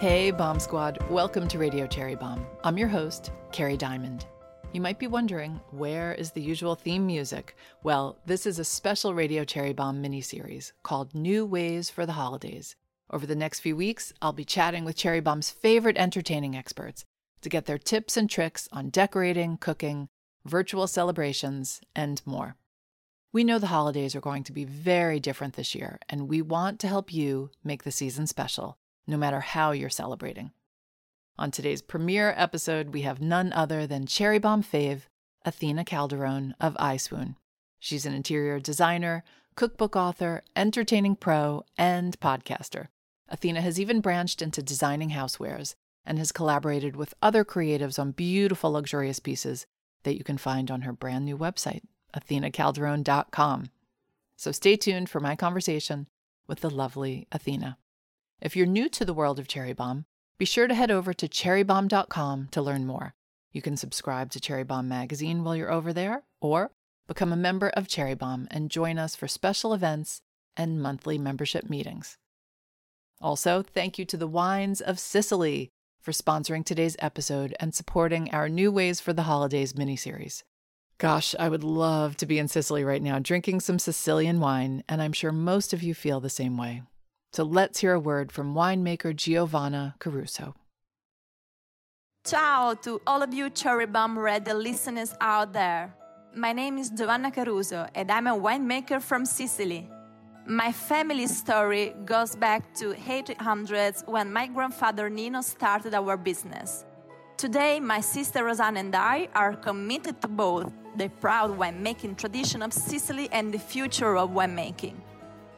Hey, Bomb Squad. Welcome to Radio Cherry Bombe. I'm your host, Kerry Diamond. You might be wondering, where is the usual theme music? Well, this is a special Radio Cherry Bombe mini-series called New Ways for the Holidays. Over the next few weeks, I'll be chatting with Cherry Bombe's favorite entertaining experts to get their tips and tricks on decorating, cooking, virtual celebrations, and more. We know the holidays are going to be very different this year, and we want to help you make the season special no matter how you're celebrating. On today's premiere episode, we have none other than Cherry Bombe fave, Athena Calderone of EyeSwoon. She's an interior designer, cookbook author, entertaining pro, and podcaster. Athena has even branched into designing housewares and has collaborated with other creatives on beautiful, luxurious pieces that you can find on her brand new website, athenacalderone.com. So stay tuned for my conversation with the lovely Athena. If you're new to the world of Cherry Bombe, be sure to head over to cherrybombe.com to learn more. You can subscribe to Cherry Bombe magazine while you're over there, or become a member of Cherry Bombe and join us for special events and monthly membership meetings. Also, thank you to the Wines of Sicily for sponsoring today's episode and supporting our New Ways for the Holidays miniseries. Gosh, I would love to be in Sicily right now drinking some Sicilian wine, and I'm sure most of you feel the same way. So let's hear a word from winemaker Giovanna Caruso. Ciao to all of you Cherry Bombe Radio listeners out there. My name is Giovanna Caruso and I'm a winemaker from Sicily. My family story goes back to 800s when my grandfather Nino started our business. Today, my sister Rosanna and I are committed to both the proud winemaking tradition of Sicily and the future of winemaking.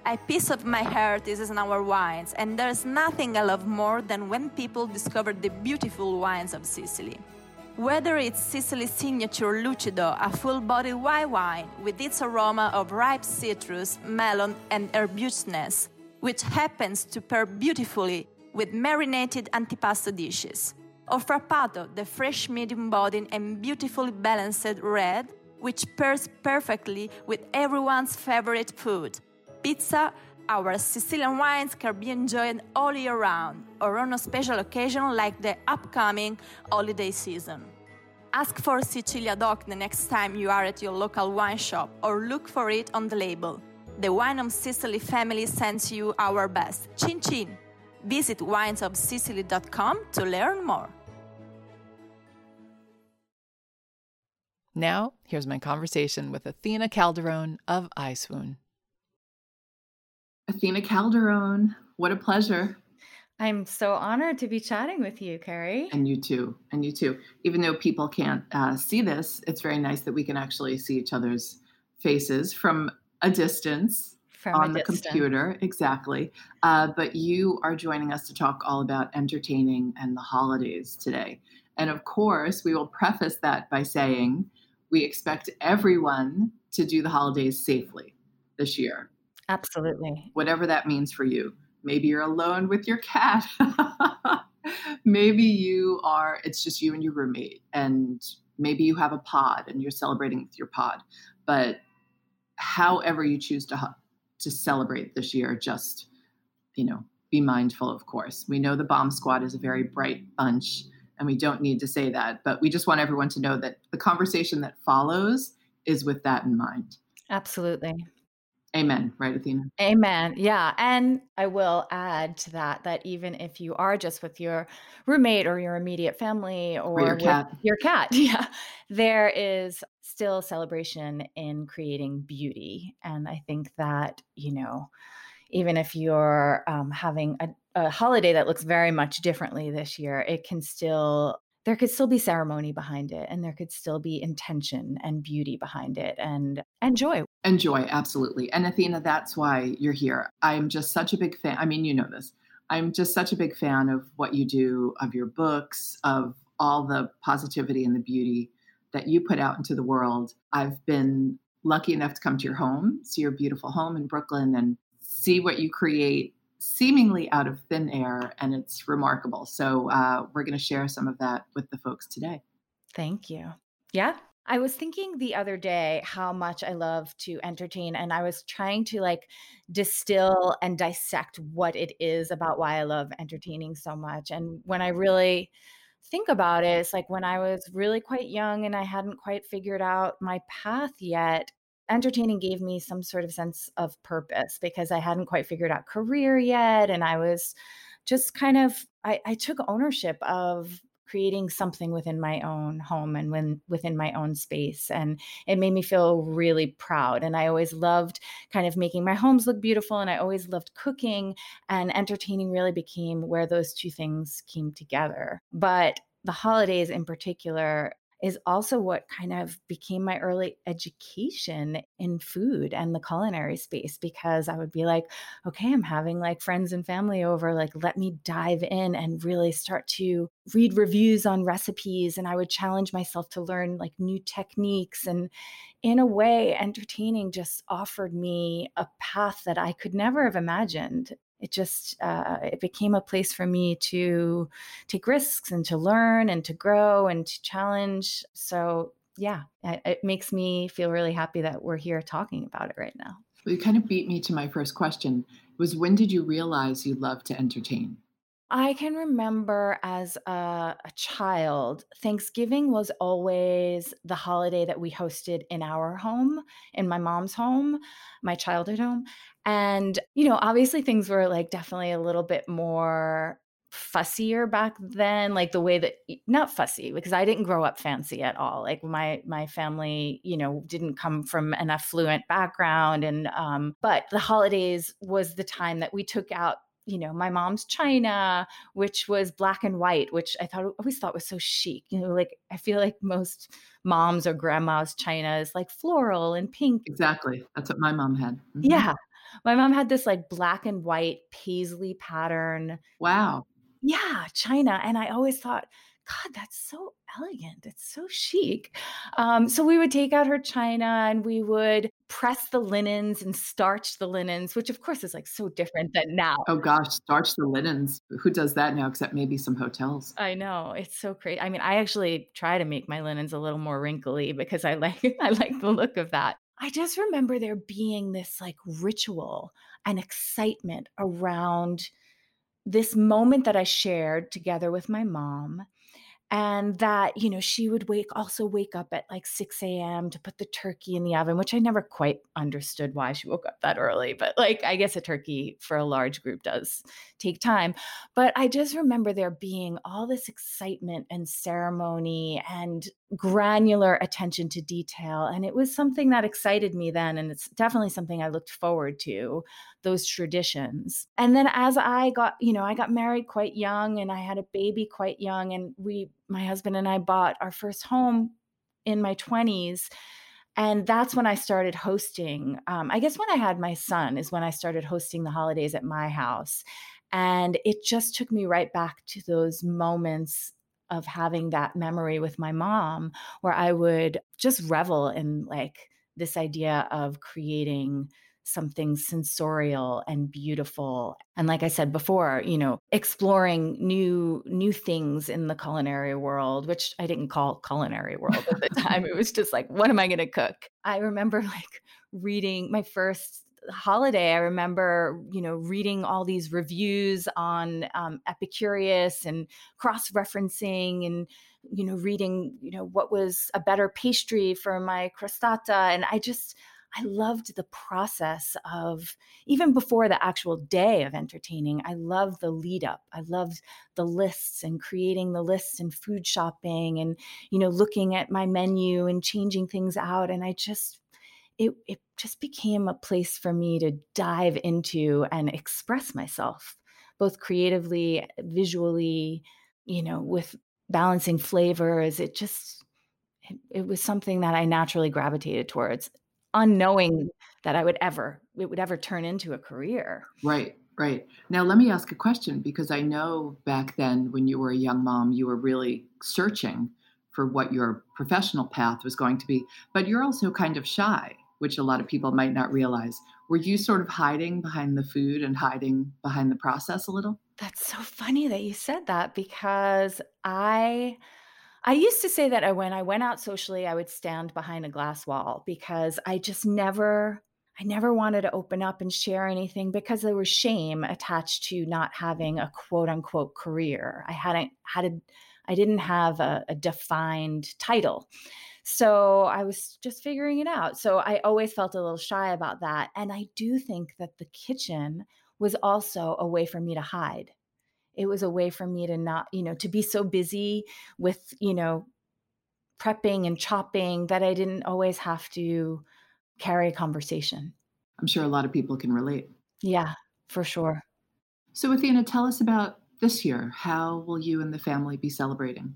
A piece of my heart is in our wines, and there's nothing I love more than when people discover the beautiful wines of Sicily. Whether it's Sicily's signature Lucido, a full bodied white wine with its aroma of ripe citrus, melon, and herbaceousness, which happens to pair beautifully with marinated antipasto dishes, or Frappato, the fresh medium bodied and beautifully balanced red, which pairs perfectly with everyone's favorite food pizza, our Sicilian wines can be enjoyed all year round or on a special occasion like the upcoming holiday season. Ask for Sicilia Doc the next time you are at your local wine shop or look for it on the label. The Wine of Sicily family sends you our best. Chin chin! Visit winesofsicily.com to learn more. Now, here's my conversation with Athena Calderone of EyeSwoon. Athena Calderone, what a pleasure. I'm so honored to be chatting with you, Kerry. And you too. And you too. Even though people can't uh, see this, it's very nice that we can actually see each other's faces from a distance from on a the distance. computer. Exactly. Uh, but you are joining us to talk all about entertaining and the holidays today. And of course, we will preface that by saying we expect everyone to do the holidays safely this year. Absolutely. whatever that means for you. Maybe you're alone with your cat. maybe you are, it's just you and your roommate. And maybe you have a pod and you're celebrating with your pod. But however you choose to, to celebrate this year, just, you know, be mindful, of course. We know the bomb squad is a very bright bunch and we don't need to say that, but we just want everyone to know that the conversation that follows is with that in mind. Absolutely. Amen. Right, Athena? Amen. Yeah. And I will add to that that even if you are just with your roommate or your immediate family or, your cat. your cat, yeah, there is still celebration in creating beauty. And I think that, you know, even if you're um, having a, a holiday that looks very much differently this year, it can still there could still be ceremony behind it and there could still be intention and beauty behind it and and joy And joy, absolutely. And Athena, that's why you're here. I'm just such a big fan. I mean, you know this. I'm just such a big fan of what you do, of your books, of all the positivity and the beauty that you put out into the world. I've been lucky enough to come to your home, see your beautiful home in Brooklyn, and see what you create seemingly out of thin air. And it's remarkable. So, uh, we're going to share some of that with the folks today. thank you yeah I was thinking the other day how much I love to entertain, and I was trying to like distill and dissect what it is about why I love entertaining so much. And when I really think about it, it's like when I was really quite young and I hadn't quite figured out my path yet, entertaining gave me some sort of sense of purpose because I hadn't quite figured out career yet. And I was just kind of, I, I took ownership of creating something within my own home and when within my own space and it made me feel really proud and i always loved kind of making my homes look beautiful and i always loved cooking and entertaining really became where those two things came together but the holidays in particular is also what kind of became my early education in food and the culinary space because I would be like, okay, I'm having like friends and family over. Like, let me dive in and really start to read reviews on recipes. And I would challenge myself to learn like new techniques. And in a way, entertaining just offered me a path that I could never have imagined it just uh, it became a place for me to take risks and to learn and to grow and to challenge. So yeah it makes me feel really happy that we're here talking about it right now. Well, you kind of beat me to my first question was when did you realize you love to entertain I can remember as a, a, child, Thanksgiving was always the holiday that we hosted in our home, in my mom's home, my childhood home. And, you know, obviously things were like definitely a little bit more fussier back then like the way that not fussy because i didn't grow up fancy at all like my my family you know didn't come from an affluent background and um but the holidays was the time that we took out you know, my mom's china, which was black and white, which I thought always thought was so chic. You know, like I feel like most moms or grandma's china is like floral and pink. Exactly. That's what my mom had. Mm-hmm. Yeah. My mom had this like black and white paisley pattern. Wow. Yeah, china. And I always thought, God, that's so elegant. It's so chic. Um, so we would take out her china and we would press the linens and starch the linens, which of course is like so different than now. Oh gosh, starch the linens. Who does that now except maybe some hotels? I know. It's so crazy. I mean, I actually try to make my linens a little more wrinkly because I like I like the look of that. I just remember there being this like ritual and excitement around this moment that I shared together with my mom and that you know she would wake also wake up at like 6 a.m to put the turkey in the oven which i never quite understood why she woke up that early but like i guess a turkey for a large group does take time. But i just remember there being all this excitement and ceremony and granular attention to detail and it was something that excited me then and it's definitely something i looked forward to those traditions. And then as i got you know i got married quite young and i had a baby quite young and we my husband and i bought our first home in my 20s and that's when i started hosting um, i guess when i had my son is when i started hosting the holidays at my house and it just took me right back to those moments of having that memory with my mom where I would just revel in like this idea of creating something sensorial and beautiful and like i said before you know exploring new new things in the culinary world which i didn't call culinary world at the time it was just like what am i going to cook i remember like reading my first holiday, I remember, you know, reading all these reviews on um, Epicurious and cross referencing and, you know, reading, you know, what was a better pastry for my crostata. And I just, I loved the process of even before the actual day of entertaining. I loved the lead up. I loved the lists and creating the lists and food shopping and, you know, looking at my menu and changing things out. And I just it, it just became a place for me to dive into and express myself, both creatively, visually, you know, with balancing flavors. It just, it, was something that I naturally gravitated towards, unknowing that I would ever, it would ever turn into a career. Right. Right. Now, let me ask a question because I know back then when you were a young mom, you were really searching for what your professional path was going to be, but you're also kind of shy which a lot of people might not realize. Were you sort of hiding behind the food and hiding behind the process a little? That's so funny that you said that because I I used to say that when I went out socially, I would stand behind a glass wall because I just never, I never wanted to open up and share anything because there was shame attached to not having a quote unquote career. I hadn't had a, I didn't have a, a defined title. So I was just figuring it out. So I always felt a little shy about that. And I do think that the kitchen was also a way for me to hide it was a way for me to not you know to be so busy with you know prepping and chopping that i didn't always have to carry a conversation. I'm sure a lot of people can relate. Yeah for sure. So athena tell us about this year. How will you and the family be celebrating?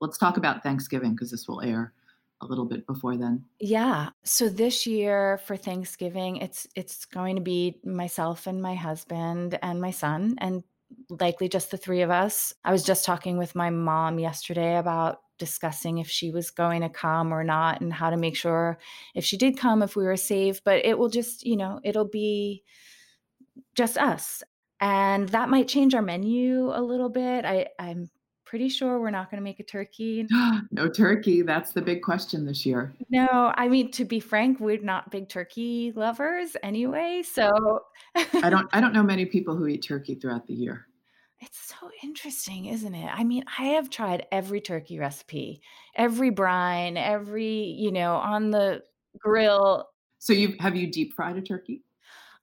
Let's talk about thanksgiving because this will air a little bit before then. Yeah. So this year for thanksgiving it's it's going to be myself and my husband and my son and likely just the three of us. I was just talking with my mom yesterday about discussing if she was going to come or not and how to make sure if she did come if we were safe but it will just you know it'll be just us and that might change our menu a little bit i i'm pretty sure we're not going to make a turkey no turkey that's the big question this year no i mean to be frank we're not big turkey lovers anyway so i don't i don't know many people who eat turkey throughout the year it's so interesting, isn't it? I mean, I have tried every turkey recipe, every brine, every, you know, on the grill. So you have you deep fried a turkey?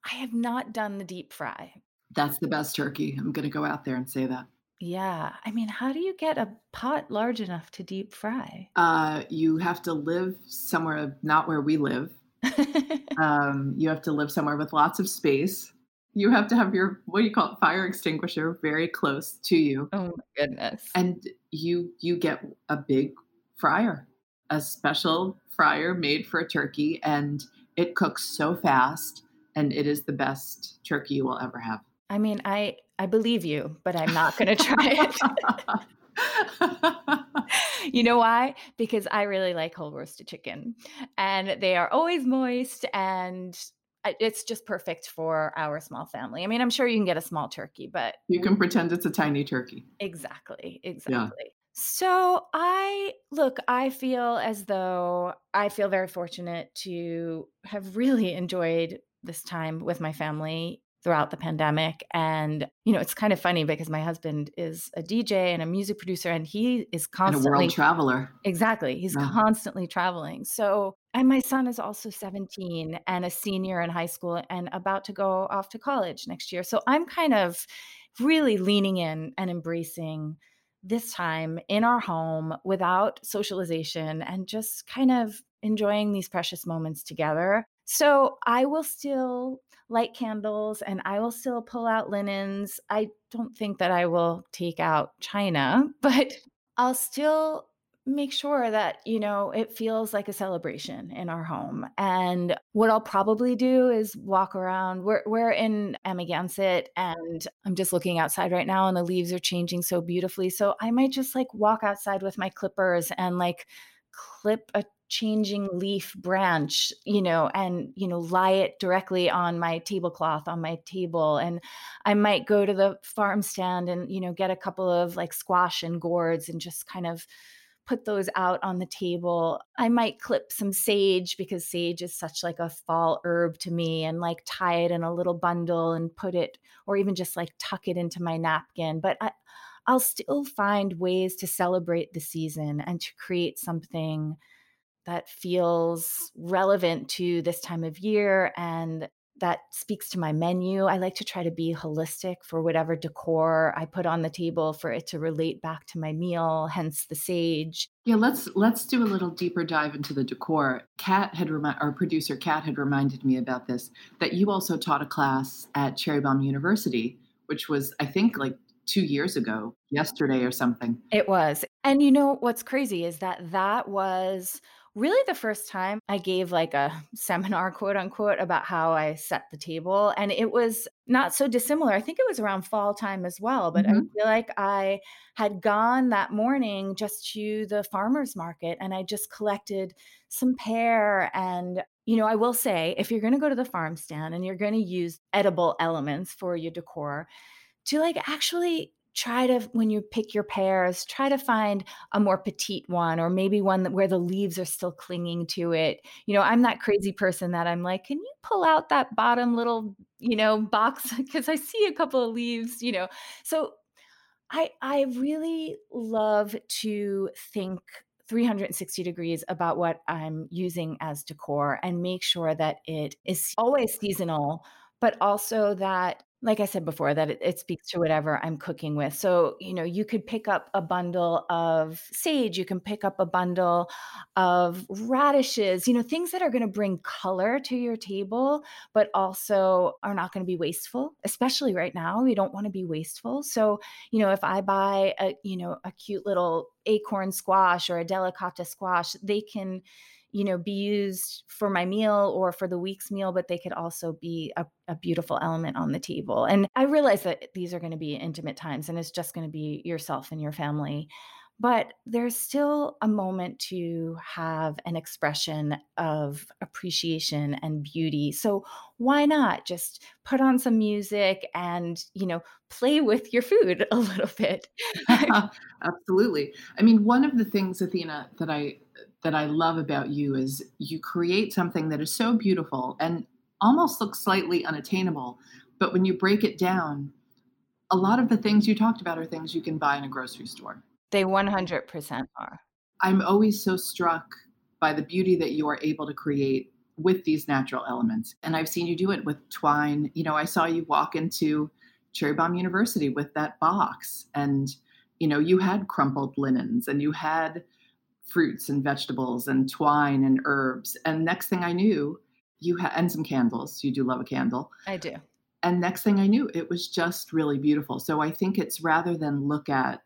I have not done the deep fry. That's the best turkey. I'm going to go out there and say that. Yeah. I mean, how do you get a pot large enough to deep fry? Uh, you have to live somewhere not where we live. um, you have to live somewhere with lots of space you have to have your what do you call it fire extinguisher very close to you oh my goodness and you you get a big fryer a special fryer made for a turkey and it cooks so fast and it is the best turkey you will ever have i mean i i believe you but i'm not going to try it you know why? Because I really like whole roasted chicken and they are always moist and it's just perfect for our small family. I mean, I'm sure you can get a small turkey, but you can pretend it's a tiny turkey. Exactly. Exactly. Yeah. So I look, I feel as though I feel very fortunate to have really enjoyed this time with my family throughout the pandemic. And, you know, it's kind of funny because my husband is a DJ and a music producer and he is constantly and a world traveler. Exactly. He's yeah. constantly traveling. So, and my son is also 17 and a senior in high school and about to go off to college next year. So I'm kind of really leaning in and embracing this time in our home without socialization and just kind of enjoying these precious moments together. So I will still light candles and I will still pull out linens. I don't think that I will take out china, but I'll still make sure that you know it feels like a celebration in our home. And what i'll probably do is walk around. We're, we're in amagansett and i'm just looking outside right now and the leaves are changing so beautifully. So i might just like walk outside with my clippers and like clip a changing leaf branch you know and you know lie it directly on my tablecloth on my table and i might go to the farm stand and you know get a couple of like squash and gourds and just kind of put those out on the table. I might clip some sage because sage is such like a fall herb to me and like tie it in a little bundle and put it or even just like tuck it into my napkin but i I'll still find ways to celebrate the season and to create something that feels relevant to this time of year and that speaks to my menu. I like to try to be holistic for whatever decor I put on the table for it to relate back to my meal, hence the sage. Yeah, let's let's do a little deeper dive into the decor. Kat had remi- our producer Kat had reminded me about this that you also taught a class at Cherry Bombe University, which was I think like 2 years ago, yesterday or something. It was. And you know what's crazy is that that was really the first time I gave like a seminar, quote unquote, about how I set the table. And it was not so dissimilar. I think it was around fall time as well. But mm-hmm. I feel like I had gone that morning just to the farmer's market and I just collected some pear. And, you know, I will say if you're going to go to the farm stand and you're going to use edible elements for your decor, to like actually try to when you pick your pears try to find a more petite one or maybe one that, where the leaves are still clinging to it. You know i'm that crazy person that i'm like can you pull out that bottom little you know box? Because i see a couple of leaves you know. So i i really love to think 360 degrees about what i'm using as decor and make sure that it is always seasonal but also that like I said before, that it, it, speaks to whatever I'm cooking with. So, you know, you could pick up a bundle of sage, you can pick up a bundle of radishes, you know, things that are going to bring color to your table, but also are not going to be wasteful, especially right now. We don't want to be wasteful. So, you know, if I buy a, you know, a cute little acorn squash or a delicata squash, they can you know be used for my meal or for the week's meal but they could also be a, a beautiful element on the table. And i realize that these are going to be intimate times and it's just going to be yourself and your family but there's still a moment to have an expression of appreciation and beauty. So why not just put on some music and you know play with your food a little bit? Absolutely. I mean one of the things athena that i that I love about you is you create something that is so beautiful and almost looks slightly unattainable. But when you break it down, a lot of the things you talked about are things you can buy in a grocery store. They 100% are. I'm always so struck by the beauty that you are able to create with these natural elements. And I've seen you do it with twine. You know, I saw you walk into Cherry Bombe University with that box and you know, you had crumpled linens and you had fruits and vegetables and twine and herbs. And next thing I knew, you had and some candles. You do love a candle. I do. And next thing I knew, it was just really beautiful. So I think it's rather than look at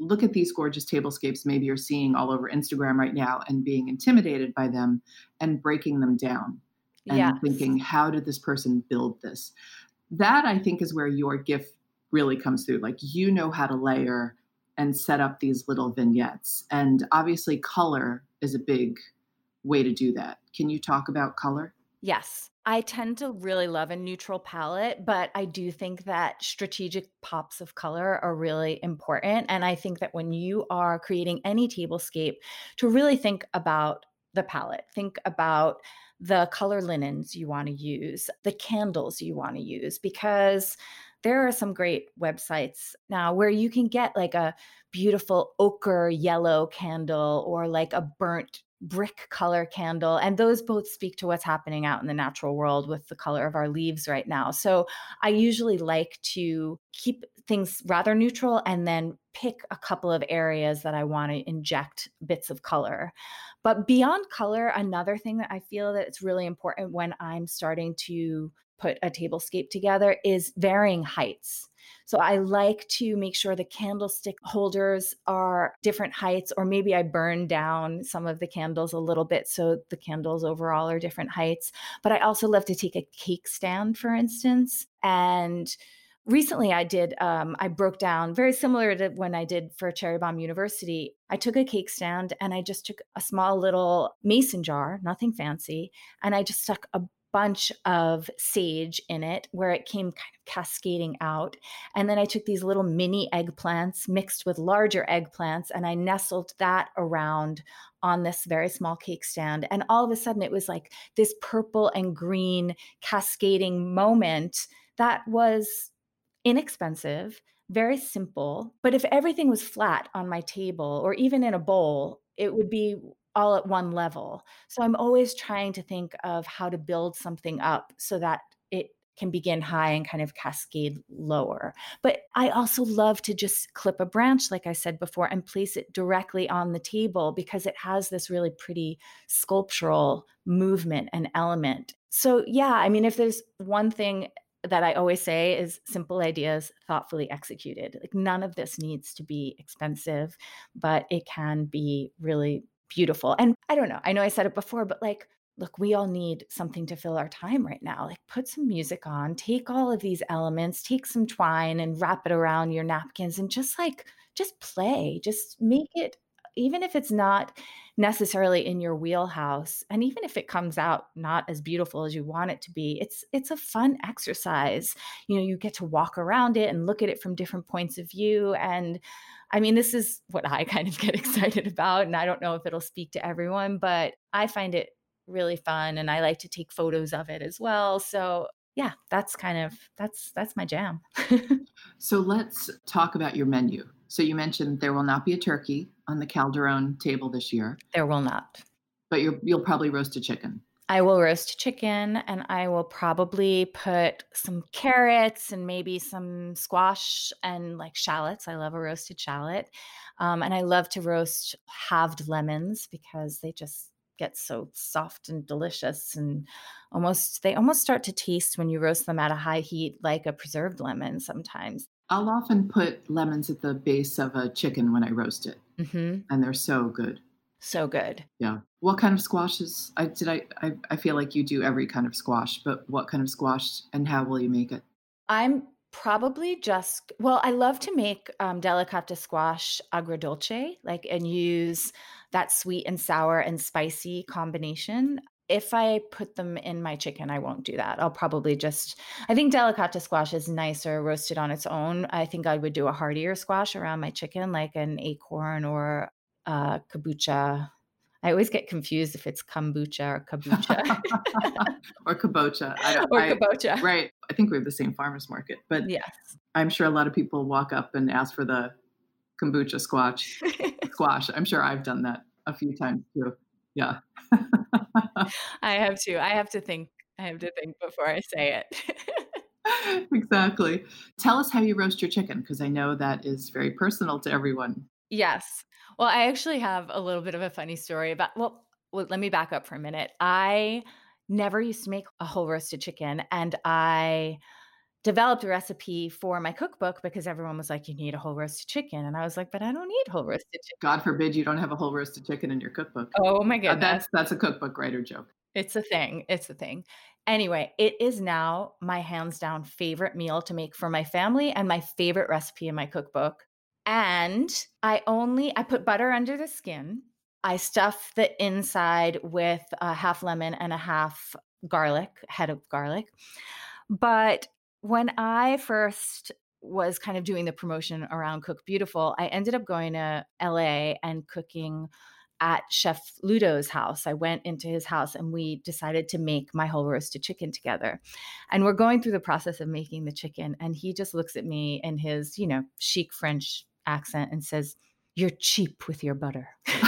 look at these gorgeous tablescapes maybe you're seeing all over Instagram right now and being intimidated by them and breaking them down and yes. thinking, how did this person build this? That I think is where your gift really comes through. Like you know how to layer and set up these little vignettes. And obviously, color is a big way to do that. Can you talk about color? Yes. I tend to really love a neutral palette, but I do think that strategic pops of color are really important. And I think that when you are creating any tablescape, to really think about the palette, think about the color linens you want to use, the candles you want to use, because there are some great websites now where you can get like a beautiful ochre yellow candle or like a burnt brick color candle and those both speak to what's happening out in the natural world with the color of our leaves right now. So i usually like to keep things rather neutral and then pick a couple of areas that i want to inject bits of color. But beyond color another thing that i feel that it's really important when i'm starting to put a tablescape together is varying heights. So I like to make sure the candlestick holders are different heights, or maybe I burn down some of the candles a little bit so the candles overall are different heights. But I also love to take a cake stand, for instance, and recently i did um, i broke down very similar to when i did for cherry Bombe university i took a cake stand and i just took a small little mason jar nothing fancy and i just stuck a bunch of sage in it where it came kind of cascading out. And then I took these little mini eggplants mixed with larger eggplants and I nestled that around on this very small cake stand. And all of a sudden it was like this purple and green cascading moment that was inexpensive, very simple. But if everything was flat on my table or even in a bowl, it would be all at one level. So I'm always trying to think of how to build something up so that it can begin high and kind of cascade lower. But I also love to just clip a branch, like I said before, and place it directly on the table because it has this really pretty sculptural movement and element. So, yeah, I mean, if there's one thing that I always say is simple ideas thoughtfully executed. Like none of this needs to be expensive, but it can be really beautiful. And I don't know, I know I said it before, but like, look, we all need something to fill our time right now. Like, put some music on, take all of these elements, take some twine and wrap it around your napkins and just like, just play, just make it even if it's not necessarily in your wheelhouse and even if it comes out not as beautiful as you want it to be it's it's a fun exercise you know you get to walk around it and look at it from different points of view and i mean this is what i kind of get excited about and i don't know if it'll speak to everyone but i find it really fun and i like to take photos of it as well so yeah that's kind of that's that's my jam so let's talk about your menu so you mentioned there will not be a turkey on the Calderone table this year. There will not. But you will probably roast a chicken. I will roast chicken and I will probably put some carrots and maybe some squash and like shallots. I love a roasted shallot. Um, and I love to roast halved lemons because they just get so soft and delicious and almost they almost start to taste when you roast them at a high heat like a preserved lemon sometimes I'll often put lemons at the base of a chicken when I roast it, mm-hmm. and they're so good. So good. Yeah. What kind of squashes? I did. I, I I feel like you do every kind of squash, but what kind of squash and how will you make it? I'm probably just well. I love to make um, delicata squash agrodolce, like and use that sweet and sour and spicy combination if I put them in my chicken, I won't do that. I'll probably just, I think delicata squash is nicer roasted on its own. I think I would do a heartier squash around my chicken, like an acorn or uh, kabocha. I always get confused if it's kombucha or kabocha. or kabocha. I or I, kabocha. Right. I think we have the same farmer's market, but yes. I'm sure a lot of people walk up and ask for the kombucha squash. squash. I'm sure I've done that a few times too. Yeah. I have to. I have to think. I have to think before I say it. exactly. Tell us how you roast your chicken because I know that is very personal to everyone. Yes. Well, I actually have a little bit of a funny story about well, well let me back up for a minute. I never used to make a whole roasted chicken and I developed a recipe for my cookbook because everyone was like, you need a whole roasted chicken. And I was like, but I don't need whole roasted chicken. God forbid you don't have a whole roasted chicken in your cookbook. Oh my goodness. Uh, that's that's a cookbook writer joke. It's a thing. It's a thing. Anyway, it is now my hands down favorite meal to make for my family and my favorite recipe in my cookbook. And I only I put butter under the skin. I stuff the inside with a half lemon and a half garlic, head of garlic. But when I first was kind of doing the promotion around Cook Beautiful, I ended up going to LA and cooking at Chef Ludo's house. I went into his house and we decided to make my whole roasted chicken together. And we're going through the process of making the chicken. And he just looks at me in his, you know, chic French accent and says, You're cheap with your butter.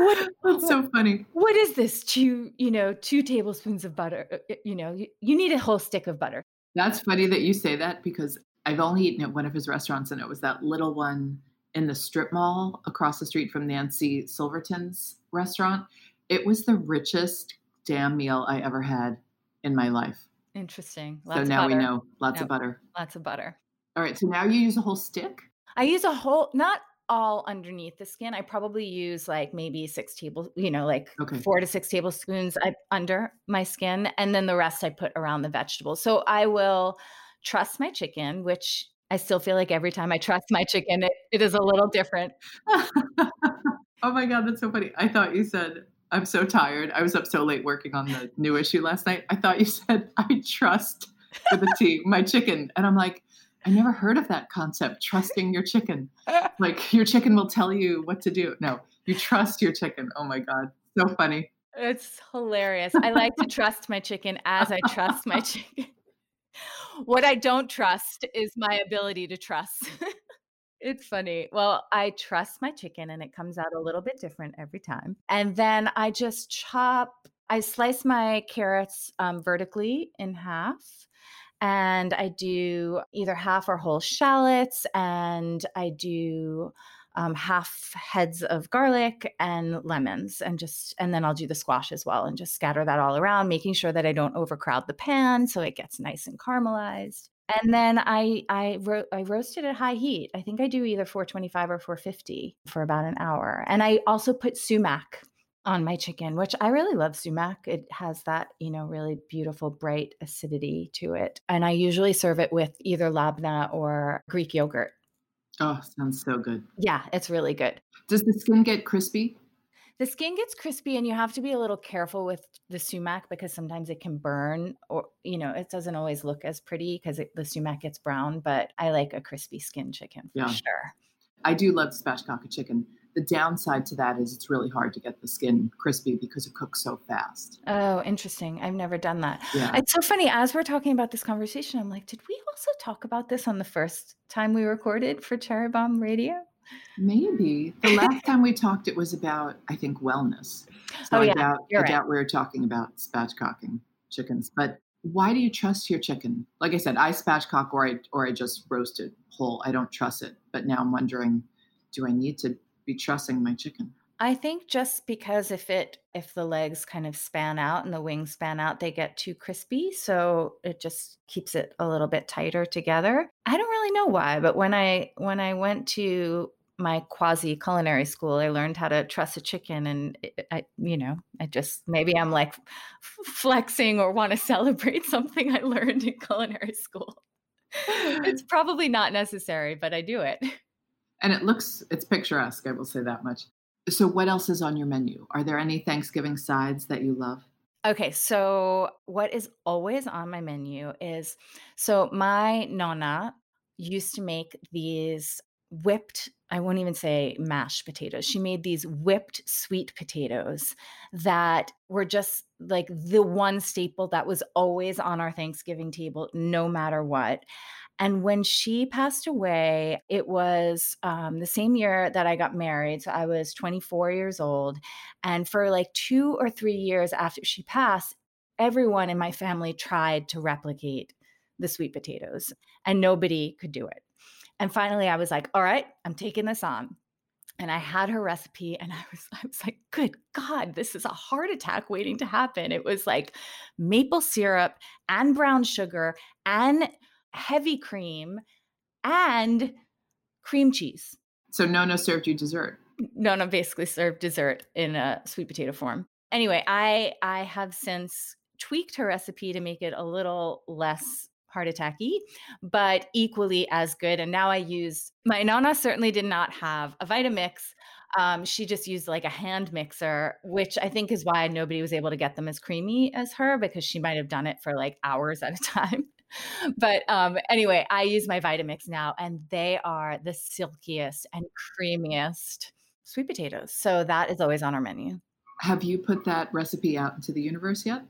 what, That's so funny. What is this? Two, you know, two tablespoons of butter. Uh, you know, you, you need a whole stick of butter. That's funny that you say that because I've only eaten at one of his restaurants and it was that little one in the strip mall across the street from Nancy Silverton's restaurant. It was the richest damn meal I ever had in my life. Interesting. Lots so now we know lots of butter. Lots of butter. All right. So now you use a whole stick? I use a whole, not all underneath the skin. I probably use like maybe six tables, you know, like okay. four to six tablespoons under my skin. And then the rest I put around the vegetables. So I will trust my chicken, which I still feel like every time I trust my chicken, it, it is a little different. oh my God, that's so funny. I thought you said, I'm so tired. I was up so late working on the new issue last night. I thought you said, I trust with the T, my chicken. And I'm like, I never heard of that concept, trusting your chicken. like your chicken will tell you what to do. No, you trust your chicken. Oh my God. So funny. It's hilarious. I like to trust my chicken as I trust my chicken. what I don't trust is my ability to trust. it's funny. Well, I trust my chicken and it comes out a little bit different every time. And then I just chop, I slice my carrots um, vertically in half and I do either half or whole shallots, and I do um, half heads of garlic and lemons, and just and then I'll do the squash as well, and just scatter that all around, making sure that I don't overcrowd the pan so it gets nice and caramelized. And then I I, ro- I roast it at high heat. I think I do either 425 or 450 for about an hour. And I also put sumac on my chicken, which I really love sumac. It has that, you know, really beautiful, bright acidity to it. And I usually serve it with either labna or Greek yogurt. Oh, sounds so good. Yeah, it's really good. Does the skin get crispy? The skin gets crispy and you have to be a little careful with the sumac because sometimes it can burn or you know, it doesn't always look as pretty because the sumac gets brown, but I like a crispy skin chicken for Yeah. sure. I do love spatchcock chicken. The downside to that is it's really hard to get the skin crispy because it cooks so fast. Oh, interesting. I've never done that. Yeah. It's so funny. As we're talking about this conversation, I'm like, did we also talk about this on the first time we recorded for Cherry Bombe Radio? Maybe. The last time we talked, it was about, I think, wellness. So Oh, I yeah, doubt, you're I right. doubt we were talking about spatchcocking chickens. But why do you trust your chicken? Like I said, I spatchcock or I or I just roast it whole. I don't trust it. But now I'm wondering, do I need to be trusting my chicken? I think just because if it if the legs kind of span out and the wings span out, they get too crispy. So it just keeps it a little bit tighter together. I don't really know why, but when I when I went to my quasi culinary school, I learned how to truss a chicken, and it- I, you know, I just maybe I'm like flexing or want to celebrate something I learned in culinary school. it's probably not necessary, but I do it. And it looks it's picturesque, I will say that much. So what else is on your menu? Are there any Thanksgiving sides that you love? Okay, so what is always on my menu is so my nonna used to make these whipped, I won't even say mashed potatoes. She made these whipped sweet potatoes that were just like the one staple that was always on our Thanksgiving table, no matter what. And when she passed away, it was um, the same year that I got married. So I was 24 years old. And for like two or three years after she passed, everyone in my family tried to replicate the sweet potatoes, and nobody could do it. And finally, I was like, all right, I'm taking this on. And I had her recipe, and I was, I was like, good God, this is a heart attack waiting to happen. It was like maple syrup and brown sugar and heavy cream and cream cheese. So Nona served you dessert. Nona basically served dessert in a sweet potato form. Anyway, I I have since tweaked her recipe to make it a little less heart attacky, but equally as good. And now I use my nana certainly did not have a Vitamix. Um, she just used like a hand mixer, which I think is why nobody was able to get them as creamy as her because she might have done it for like hours at a time. but um, anyway, I use my Vitamix now, and they are the silkiest and creamiest sweet potatoes. So that is always on our menu. Have you put that recipe out into the universe yet?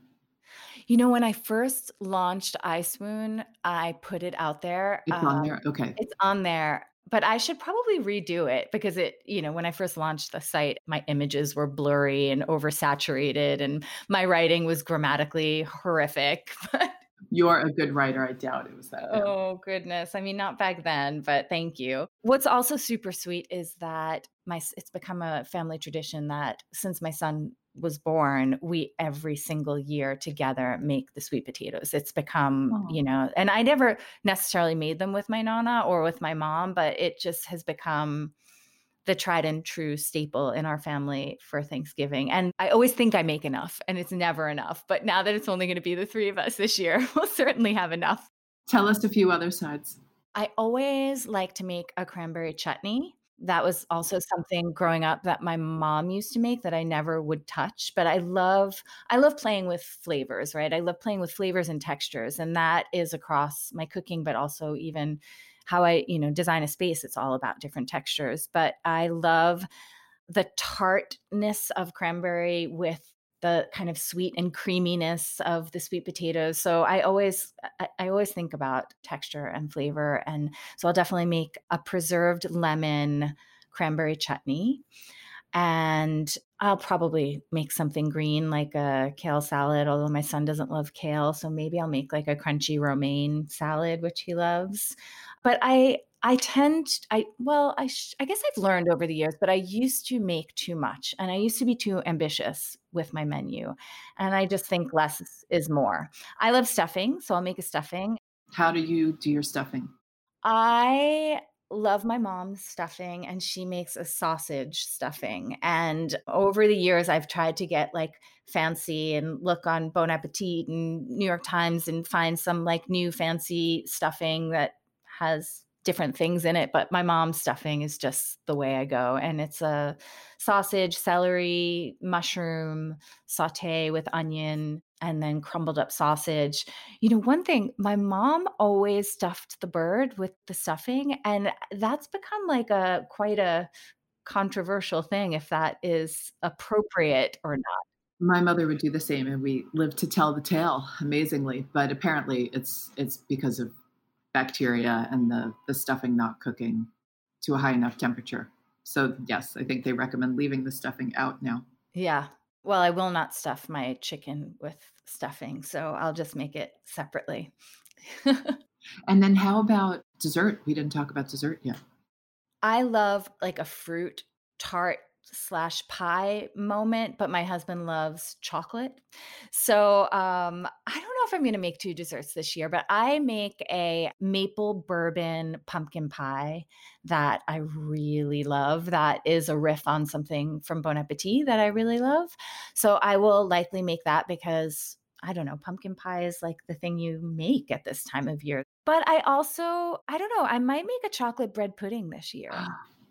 You know, when I first launched EyeSwoon, I put it out there. It's on Um, there. Okay. It's on there, but I should probably redo it because it, you know, when I first launched the site, my images were blurry and oversaturated and my writing was grammatically horrific. You're a good writer. I doubt it was that. bad. Oh goodness. I mean not back then, but thank you. What's also super sweet is that my it's become a family tradition that since my son was born, we every single year together make the sweet potatoes. It's become, you know, and I never necessarily made them with my nana or with my mom, but it just has become the tried and true staple in our family for Thanksgiving. And I always think I make enough and it's never enough. But now that it's only going to be the three of us this year, we'll certainly have enough. Tell us a few other sides. I always like to make a cranberry chutney. That was also something growing up that my mom used to make that I never would touch, but I love I love playing with flavors, right? I love playing with flavors and textures and that is across my cooking but also even how I, you know, design a space it's all about different textures, but I love the tartness of cranberry with the kind of sweet and creaminess of the sweet potatoes. So I always I, I always think about texture and flavor. And so I'll definitely make a preserved lemon cranberry chutney. And I'll probably make something green like a kale salad, although my son doesn't love kale. So maybe I'll make like a crunchy romaine salad, which he loves. But I I tend I well I sh- I guess I've learned over the years, but I used to make too much and I used to be too ambitious with my menu. And I just think less is- is more. I love stuffing, so I'll make a stuffing. How do you do your stuffing? I love my mom's stuffing and she makes a sausage stuffing. And over the years I've tried to get like fancy and look on Bon Appetit and New York Times and find some like new fancy stuffing that has different things in it, but my mom's stuffing is just the way I go. And it's a sausage, celery, mushroom saute with onion, and then crumbled up sausage. You know, one thing, my mom always stuffed the bird with the stuffing, and that's become like a quite a controversial thing if that is appropriate or not. My mother would do the same and we lived to tell the tale amazingly, but apparently it's it's because of bacteria and the, the stuffing not cooking to a high enough temperature. So, yes, I think they recommend leaving the stuffing out now. Yeah. Well, I will not stuff my chicken with stuffing, so I'll just make it separately. and then, how about dessert? We didn't talk about dessert yet. I love like a fruit tart slash pie moment, but my husband loves chocolate. So um, I don't know if I'm going to make two desserts this year, but I make a maple bourbon pumpkin pie that I really love. That is a riff on something from Bon Appetit that I really love. So I will likely make that because I don't know, pumpkin pie is like the thing you make at this time of year. But I also, I don't know, I might make a chocolate bread pudding this year.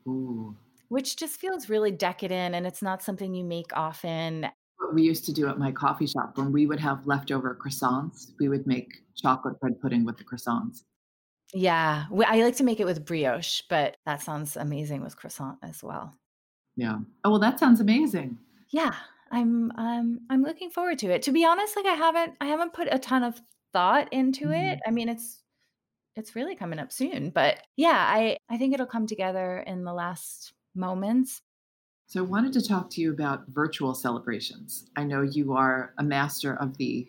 Ooh which just feels really decadent and it's not something you make often. What we used to do at my coffee shop when we would have leftover croissants, we would make chocolate bread pudding with the croissants. Yeah, I like to make it with brioche, but that sounds amazing with croissant as well. Yeah. Oh, well, that sounds amazing. Yeah, I'm um I'm looking forward to it. To be honest, like I haven't I haven't put a ton of thought into mm-hmm. it. I mean, it's it's really coming up soon, but yeah, I I think it'll come together in the last moments. So, I wanted to talk to you about virtual celebrations. I know you are a master of the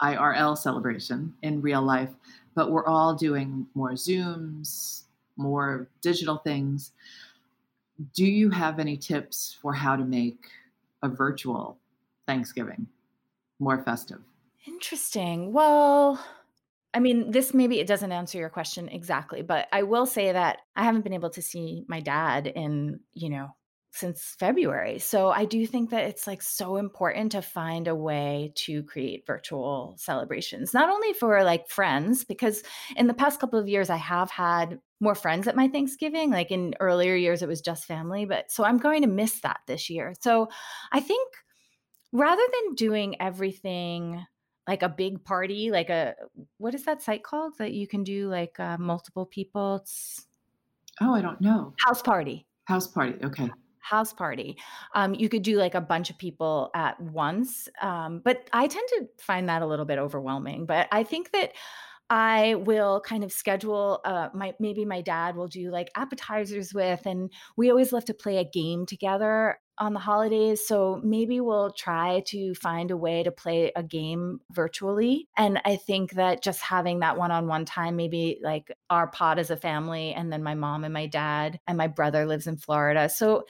IRL celebration in real life, but we're all doing more Zooms, more digital things. Do you have any tips for how to make a virtual Thanksgiving more festive? Interesting. Well, I mean, this maybe it doesn't answer your question exactly, but I will say that I haven't been able to see my dad in, you know, since February. So I do think that it's like so important to find a way to create virtual celebrations, not only for like friends, because in the past couple of years, I have had more friends at my Thanksgiving. Like in earlier years, it was just family. But so I'm going to miss that this year. So I think rather than doing everything like a big party, like a what is that site called that you can do like uh, multiple people? It's oh, I don't know. House party. House party. Okay. House party. Um, you could do like a bunch of people at once, um, but I tend to find that a little bit overwhelming. But I think that I will kind of schedule uh, my maybe my dad will do like appetizers with, and we always love to play a game together on the holidays. So maybe we'll try to find a way to play a game virtually. And I think that just having that one on one time, maybe like our pod as a family, and then my mom and my dad, and my brother lives in Florida. So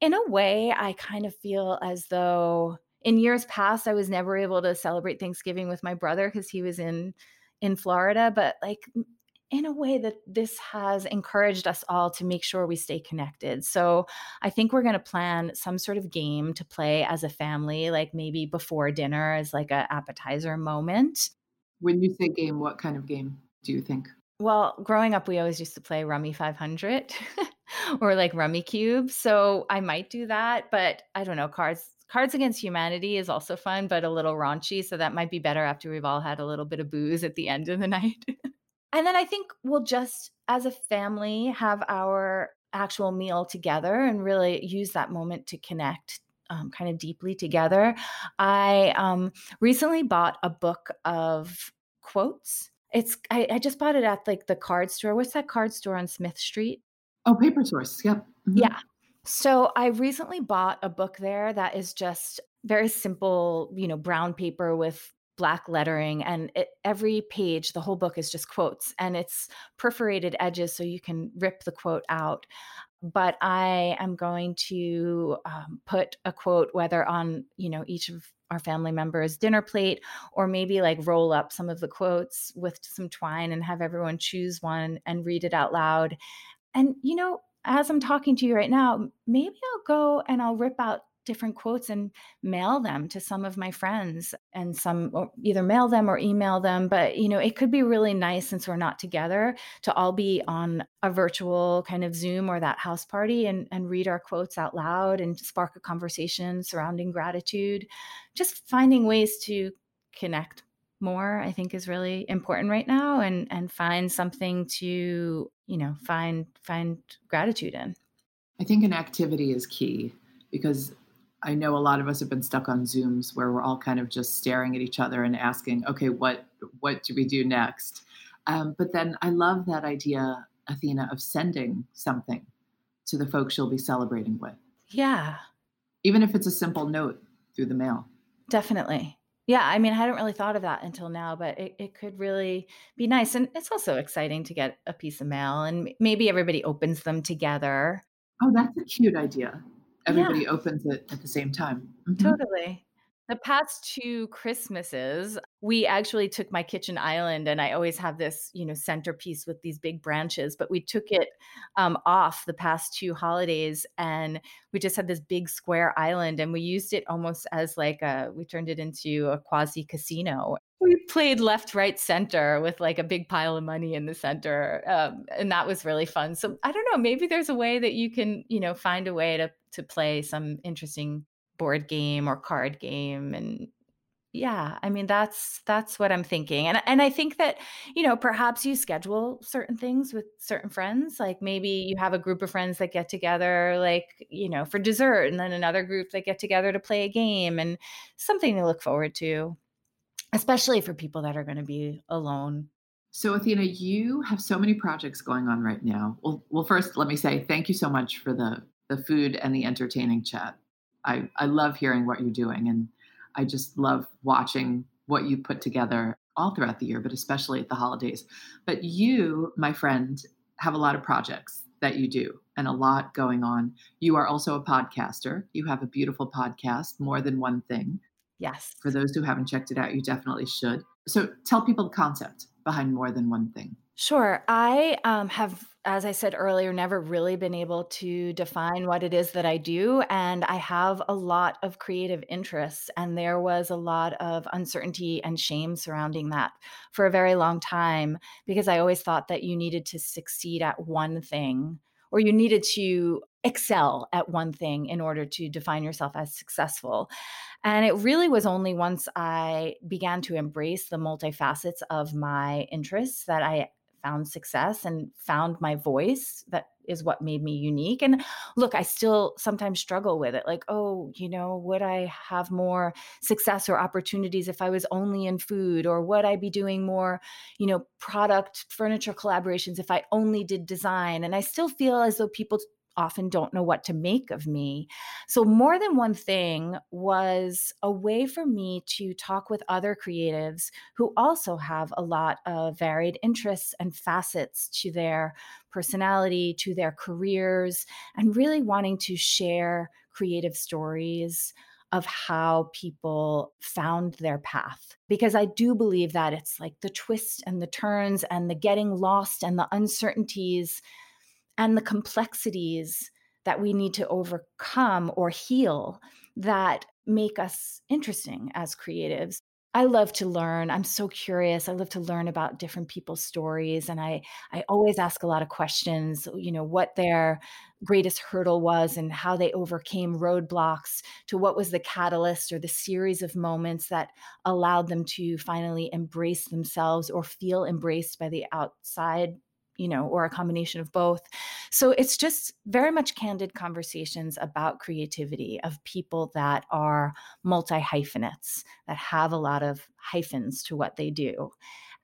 in a way, I kind of feel as though in years past, I was never able to celebrate Thanksgiving with my brother because he was in in Florida, but like in a way that this has encouraged us all to make sure we stay connected. So I think we're going to plan some sort of game to play as a family, like maybe before dinner as like an appetizer moment. When you say game, what kind of game do you think? Well, growing up, we always used to play Rummy 500 or like Rummikub. So I might do that, but I don't know. Cards Cards Against Humanity is also fun, but a little raunchy. So that might be better after we've all had a little bit of booze at the end of the night. And then I think we'll just, as a family, have our actual meal together and really use that moment to connect um, kind of deeply together. I um, recently bought a book of quotes. It's I, I, just bought it at like the card store. What's that card store on Smith Street? Oh, Paper Source. Yep. Mm-hmm. Yeah. So I recently bought a book there that is just very simple, you know, brown paper with black lettering and it, every page the whole book is just quotes and it's perforated edges so you can rip the quote out. But i am going to um, put a quote whether on you know each of our family members dinner plate or maybe like roll up some of the quotes with some twine and have everyone choose one and read it out loud. And you know as i'm talking to you right now maybe i'll go and i'll rip out different quotes and mail them to some of my friends and some either mail them or email them but you know it could be really nice since we're not together to all be on a virtual kind of zoom or that house party and, and read our quotes out loud and spark a conversation surrounding gratitude. Just finding ways to connect more i think is really important right now and and find something to you know find find gratitude in i think an activity is key because I know a lot of us have been stuck on Zooms where we're all kind of just staring at each other and asking, okay, what what do we do next? Um, but then I love that idea, Athena, of sending something to the folks you'll be celebrating with. Yeah. Even if it's a simple note through the mail. Definitely. Yeah, I mean, I hadn't really thought of that until now, but it, it could really be nice. And it's also exciting to get a piece of mail and maybe everybody opens them together. Oh, that's a cute idea everybody yeah. opens it at the same time. Mm-hmm. Totally. The past two Christmases, we actually took my kitchen island, and I always have this, you know, centerpiece with these big branches. But we took it um, off the past two holidays, and we just had this big square island, and we used it almost as like a. We turned it into a quasi casino. We played left, right, center with like a big pile of money in the center, um, and that was really fun. So I don't know, maybe there's a way that you can, you know, find a way to to play some interesting board game or card game and yeah i mean that's that's what i'm thinking and and i think that you know perhaps you schedule certain things with certain friends like maybe you have a group of friends that get together like you know for dessert and then another group that get together to play a game and something to look forward to especially for people that are going to be alone so athena you have so many projects going on right now well well first let me say thank you so much for the the food and the entertaining chat. I, I love hearing what you're doing and I just love watching what you put together all throughout the year, but especially at the holidays. But you, my friend, have a lot of projects that you do and a lot going on. You are also a podcaster. You have a beautiful podcast, More Than One Thing. Yes. For those who haven't checked it out, you definitely should. So tell people the concept behind More Than One Thing. Sure. I um, have, as I said earlier, never really been able to define what it is that I do. And I have a lot of creative interests. And there was a lot of uncertainty and shame surrounding that for a very long time because I always thought that you needed to succeed at one thing or you needed to excel at one thing in order to define yourself as successful. And it really was only once I began to embrace the multifacets of my interests that I found success and found my voice that is what made me unique and look i still sometimes struggle with it like oh you know would i have more success or opportunities if i was only in food or would i be doing more you know product furniture collaborations if i only did design? And i still feel as though people often don't know what to make of me. So, more than one thing was a way for me to talk with other creatives who also have a lot of varied interests and facets to their personality, to their careers, and really wanting to share creative stories of how people found their path. Because I do believe that it's like the twists and the turns and the getting lost and the uncertainties and the complexities that we need to overcome or heal that make us interesting as creatives. I love to learn. I'm so curious. I love to learn about different people's stories and I I always ask a lot of questions, you know, what their greatest hurdle was and how they overcame roadblocks to what was the catalyst or the series of moments that allowed them to finally embrace themselves or feel embraced by the outside you know, or a combination of both. So it's just very much candid conversations about creativity of people that are multi hyphenates, that have a lot of hyphens to what they do.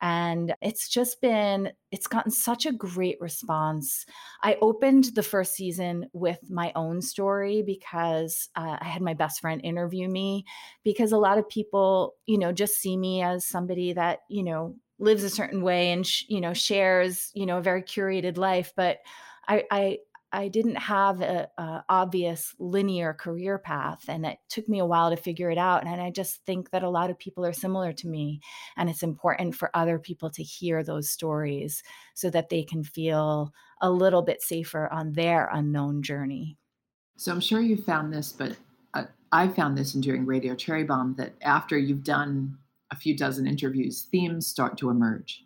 And it's just been, it's gotten such a great response. I opened the first season with my own story because uh, I had my best friend interview me because a lot of people, you know, just see me as somebody that, you know, lives a certain way and sh- you know shares you know a very curated life but i i I didn't have a, a, obvious linear career path, and it took me a while to figure it out. And I just think that a lot of people are similar to me, and it's important for other people to hear those stories so that they can feel a little bit safer on their unknown journey. So I'm sure you found this, but uh, I found this in doing Radio Cherry Bombe that after you've done a few dozen interviews, themes start to emerge.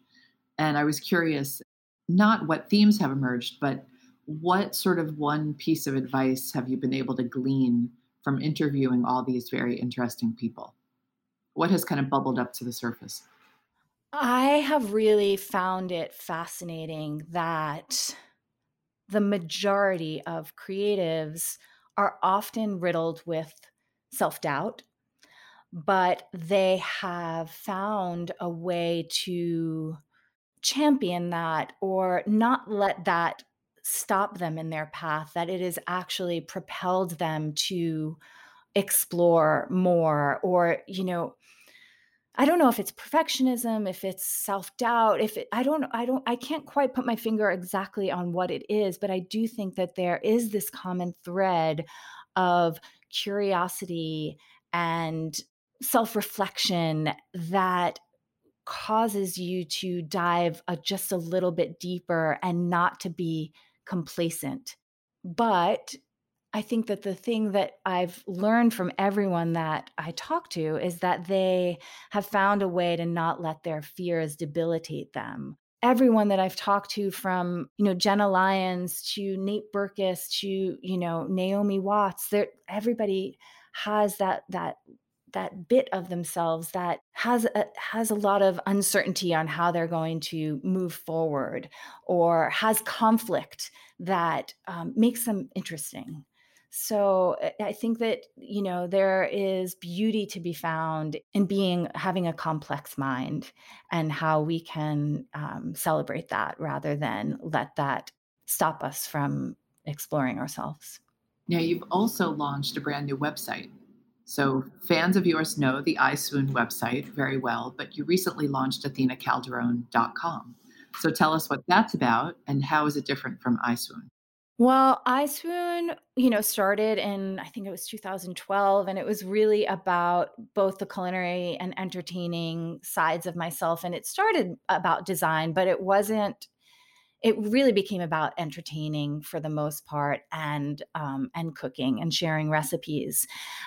And I was curious, not what themes have emerged, but what sort of one piece of advice have you been able to glean from interviewing all these very interesting people? What has kind of bubbled up to the surface? I have really found it fascinating that the majority of creatives are often riddled with self doubt, but they have found a way to champion that or not let that stop them in their path, that it has actually propelled them to explore more or, you know, I don't know if it's perfectionism, if it's self-doubt, if it, I don't I don't I can't quite put my finger exactly on what it is, but I do think that there is this common thread of curiosity and self-reflection that causes you to dive a, just a little bit deeper and not to be complacent. But I think that the thing that I've learned from everyone that I talk to is that they have found a way to not let their fears debilitate them. Everyone that I've talked to from, you know, Jenna Lyons to Nate Berkus to, you know, Naomi Watts, everybody has that that that bit of themselves that has a, has a lot of uncertainty on how they're going to move forward or has conflict that um, makes them interesting so I think that, you know, there is beauty to be found in being, having a complex mind and how we can um, celebrate that rather than let that stop us from exploring ourselves. Now, you've also launched a brand new website. So, fans of yours know the EyeSwoon website very well, but you recently launched athenacalderone.com. So, tell us what that's about and how is it different from EyeSwoon? Well, EyeSwoon, you know, started in I think it was 2012 and it was really about both the culinary and entertaining sides of myself and it started about design, but it wasn't it really became about entertaining for the most part and um, and cooking and sharing recipes.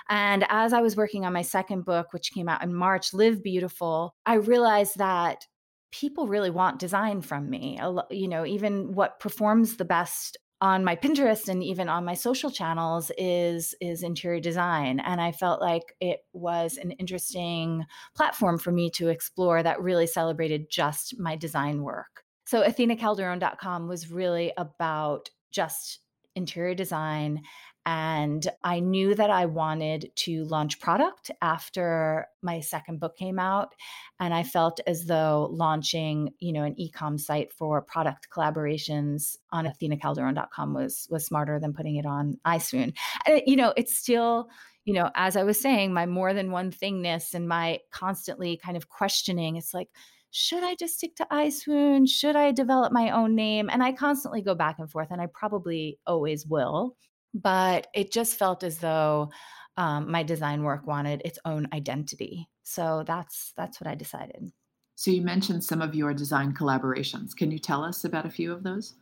And as i was working on my second book which came out in march live beautiful i realized that people really want design from me. You know even what performs the best on my Pinterest and even on my social channels is is interior design. And I felt like it was an interesting platform for me to explore that really celebrated just my design work. So athenacalderone.com was really about just interior design and I knew that I wanted to launch product after my second book came out. And I felt as though launching, you know, an e-com site for product collaborations on athenacalderon.com was was smarter than putting it on EyeSwoon. And you know, it's still you know, as I was saying, my more than one thingness and my constantly kind of questioning, it's like, should I just stick to EyeSwoon? Should I develop my own name? And I constantly go back and forth, and I probably always will but it just felt as though um, my design work wanted its own identity. So that's that's what I decided. So you mentioned some of your design collaborations. Can you tell us about a few of those?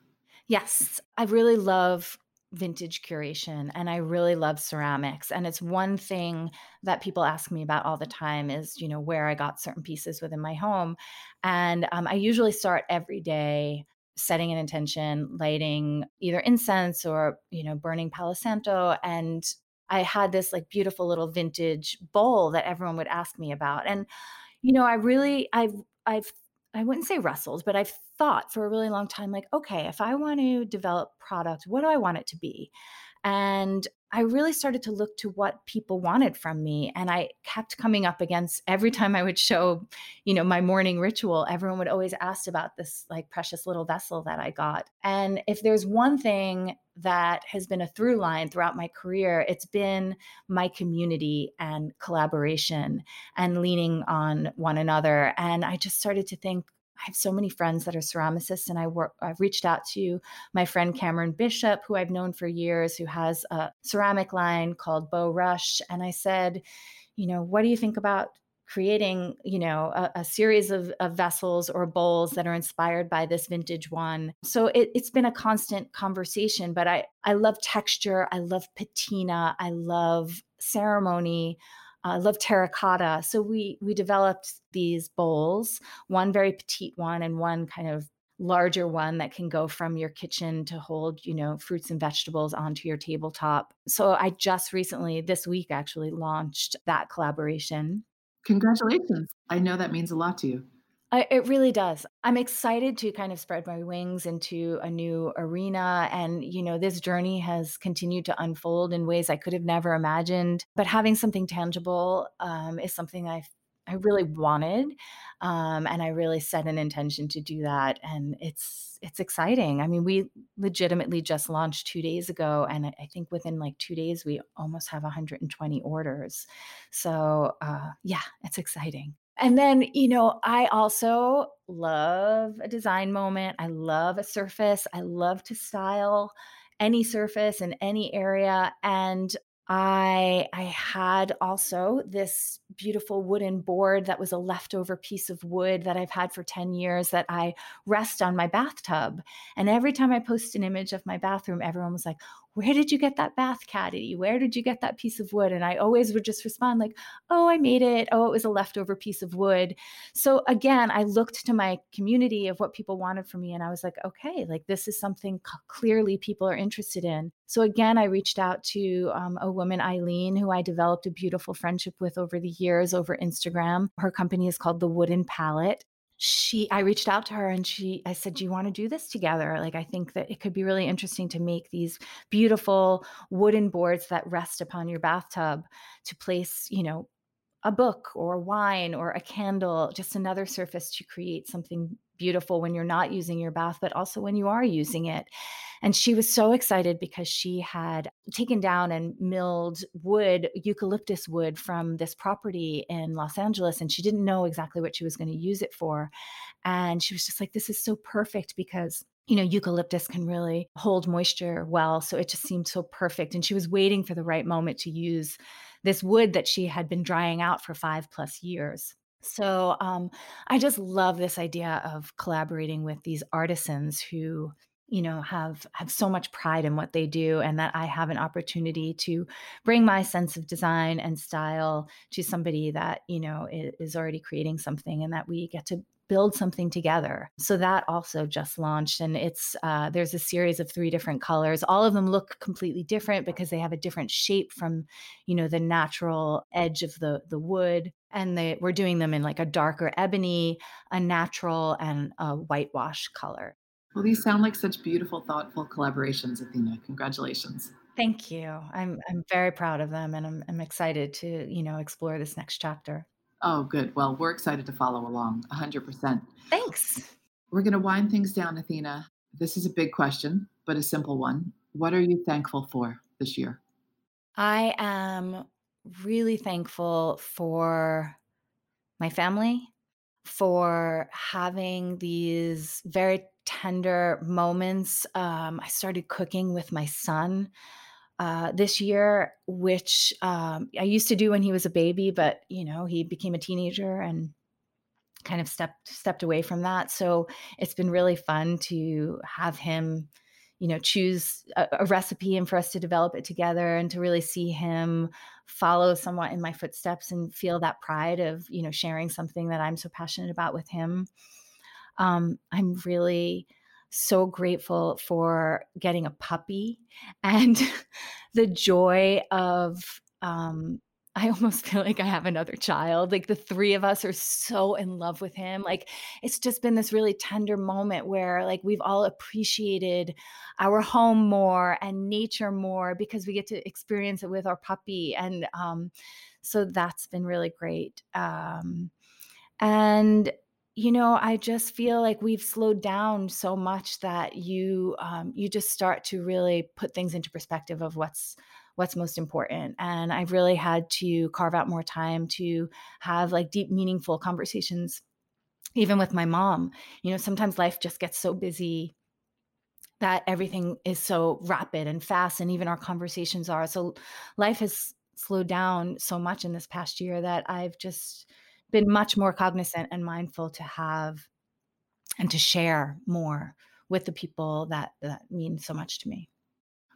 Yes, I really love vintage curation and I really love ceramics and it's one thing that people ask me about all the time is you know where I got certain pieces within my home and um, I usually start every day setting an intention, lighting either incense or, you know, burning Palo Santo. And I had this like beautiful little vintage bowl that everyone would ask me about. And, you know, I really, I've, I've, I wouldn't say wrestled, but I've thought for a really long time, like, okay, if I want to develop product, what do I want it to be? And I really started to look to what people wanted from me. And I kept coming up against every time I would show, you know, my morning ritual, everyone would always ask about this like precious little vessel that I got. And if there's one thing that has been a through line throughout my career, it's been my community and collaboration and leaning on one another. And I just started to think, I have so many friends that are ceramicists, and I work. I've reached out to my friend Cameron Bishop, who I've known for years, who has a ceramic line called Beau Rush, and I said, you know, what do you think about creating, you know, a, a series of, of, vessels or bowls that are inspired by this vintage one? So it, it's been a constant conversation. But I I love texture. I love patina. I love ceremony. I love terracotta. So we we developed these bowls, one very petite one and one kind of larger one that can go from your kitchen to hold, you know, fruits and vegetables onto your tabletop. So I just recently this week actually launched that collaboration. Congratulations. I know that means a lot to you. I, it really does. I'm excited to kind of spread my wings into a new arena. And, you know, this journey has continued to unfold in ways I could have never imagined. But having something tangible um, is something I I really wanted, um, and I really set an intention to do that. And it's it's exciting. I mean, we legitimately just launched two days ago, and I think within like two days we almost have 120 orders. So uh, yeah, it's exciting. And then, you know, I also love a design moment. I love a surface. I love to style any surface in any area. And I I had also this beautiful wooden board that was a leftover piece of wood that I've had for 10 years that I rest on my bathtub. And every time I post an image of my bathroom, everyone was like, where did you get that bath caddy? Where did you get that piece of wood? And I always would just respond like, oh, I made it. Oh, it was a leftover piece of wood. So again, I looked to my community of what people wanted from me. And I was like, okay, like this is something clearly people are interested in. So again, I reached out to um, a woman, Eileen, who I developed a beautiful friendship with over the years over Instagram. Her company is called The Wooden Palate she i reached out to her and she i said do you want to do this together like i think that it could be really interesting to make these beautiful wooden boards that rest upon your bathtub to place you know a book or wine or a candle just another surface to create something beautiful when you're not using your bath, but also when you are using it. And she was so excited because she had taken down and milled wood, eucalyptus wood from this property in Los Angeles. And she didn't know exactly what she was going to use it for. And she was just like, this is so perfect because you know, eucalyptus can really hold moisture well. So it just seemed so perfect. And she was waiting for the right moment to use this wood that she had been drying out for five plus years. So um, I just love this idea of collaborating with these artisans who you know have have so much pride in what they do and that i have an opportunity to bring my sense of design and style to somebody that you know is already creating something and that we get to build something together. So that also just launched, and it's uh, there's a series of three different colors. All of them look completely different because they have a different shape from, you know, the natural edge of the the wood. And they, we're doing them in like a darker ebony, a natural, and a whitewash color. Well, these sound like such beautiful, thoughtful collaborations, Athena. Congratulations. Thank you. I'm I'm very proud of them, and I'm I'm excited to you know explore this next chapter. Oh, good. Well, we're excited to follow along 100%. Thanks. We're going to wind things down, Athena. This is a big question, but a simple one. What are you thankful for this year? I am really thankful for my family, for having these very tender moments. Um, I started cooking with my son uh, this year, which um, I used to do when he was a baby, but you know he became a teenager and kind of stepped stepped away from that. So it's been really fun to have him, you know, choose a, a recipe and for us to develop it together and to really see him follow somewhat in my footsteps and feel that pride of you know sharing something that I'm so passionate about with him. Um, I'm really so grateful for getting a puppy and the joy of um I almost feel like I have another child. Like the three of us are so in love with him. Like it's just been this really tender moment where like we've all appreciated our home more and nature more because we get to experience it with our puppy. And um, so that's been really great. Um, and you know i just feel like we've slowed down so much that you um, you just start to really put things into perspective of what's what's most important and i've really had to carve out more time to have like deep meaningful conversations even with my mom you know sometimes life just gets so busy that everything is so rapid and fast and even our conversations are so life has slowed down so much in this past year that i've just been much more cognizant and mindful to have and to share more with the people that that mean so much to me.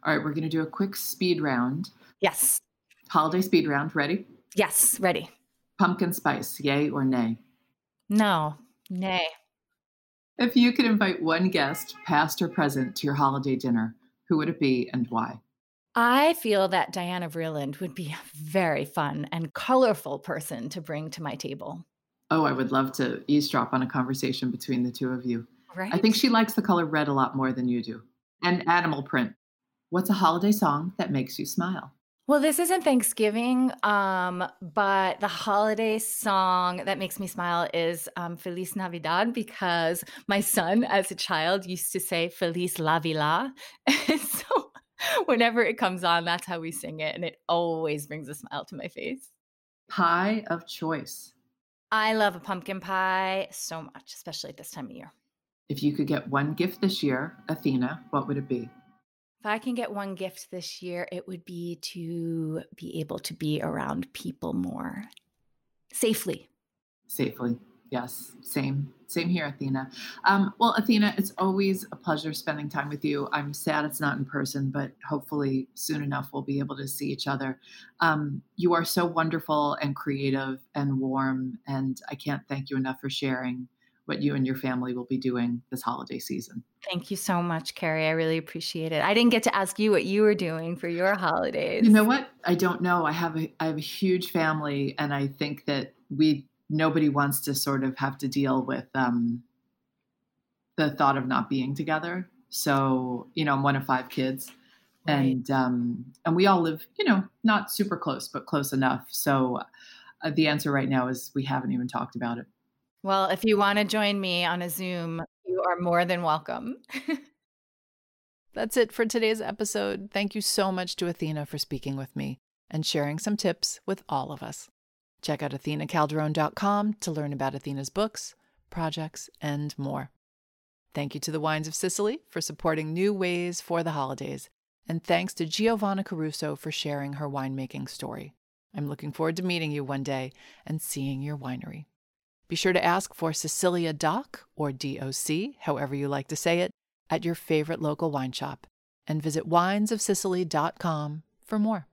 All right, we're going to do a quick speed round. Yes. Holiday speed round. Ready? Yes, ready. Pumpkin spice, yay or nay? No, nay. If you could invite one guest, past or present, to your holiday dinner, who would it be and why? I feel that Diana Vreeland would be a very fun and colorful person to bring to my table. Oh, I would love to eavesdrop on a conversation between the two of you. Right? I think she likes the color red a lot more than you do. And animal print. What's a holiday song that makes you smile? Well, this isn't Thanksgiving, um, but the holiday song that makes me smile is um, Feliz Navidad because my son, as a child, used to say Feliz La Vila. so whenever it comes on, that's how we sing it. And it always brings a smile to my face. Pie of choice. I love a pumpkin pie so much, especially at this time of year. If you could get one gift this year, Athena, what would it be? If I can get one gift this year, it would be to be able to be around people more safely. Safely. Yes, same, same here, Athena. Um, well, Athena, it's always a pleasure spending time with you. I'm sad it's not in person, but hopefully soon enough we'll be able to see each other. Um, you are so wonderful and creative and warm, and I can't thank you enough for sharing what you and your family will be doing this holiday season. Thank you so much, Kerry. I really appreciate it. I didn't get to ask you what you were doing for your holidays. You know what? I don't know. I have a I have a huge family, and I think that we nobody wants to sort of have to deal with um, the thought of not being together. So you know, I'm one of five kids, right. and um, and we all live, you know, not super close, but close enough. So uh, the answer right now is we haven't even talked about it. Well, if you want to join me on a Zoom, you are more than welcome. That's it for today's episode. Thank you so much to Athena for speaking with me and sharing some tips with all of us. Check out athenacalderone.com to learn about Athena's books, projects, and more. Thank you to the Wines of Sicily for supporting new ways for the holidays, and thanks to Giovanna Caruso for sharing her winemaking story. I'm looking forward to meeting you one day and seeing your winery. Be sure to ask for Sicilia Doc, or DOC, however you like to say it, at your favorite local wine shop, and visit winesofsicily.com for more.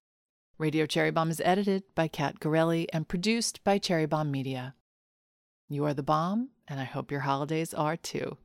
Radio Cherry Bombe is edited by Kat Gorelli and produced by Cherry Bombe Media. You are the bomb, and I hope your holidays are too.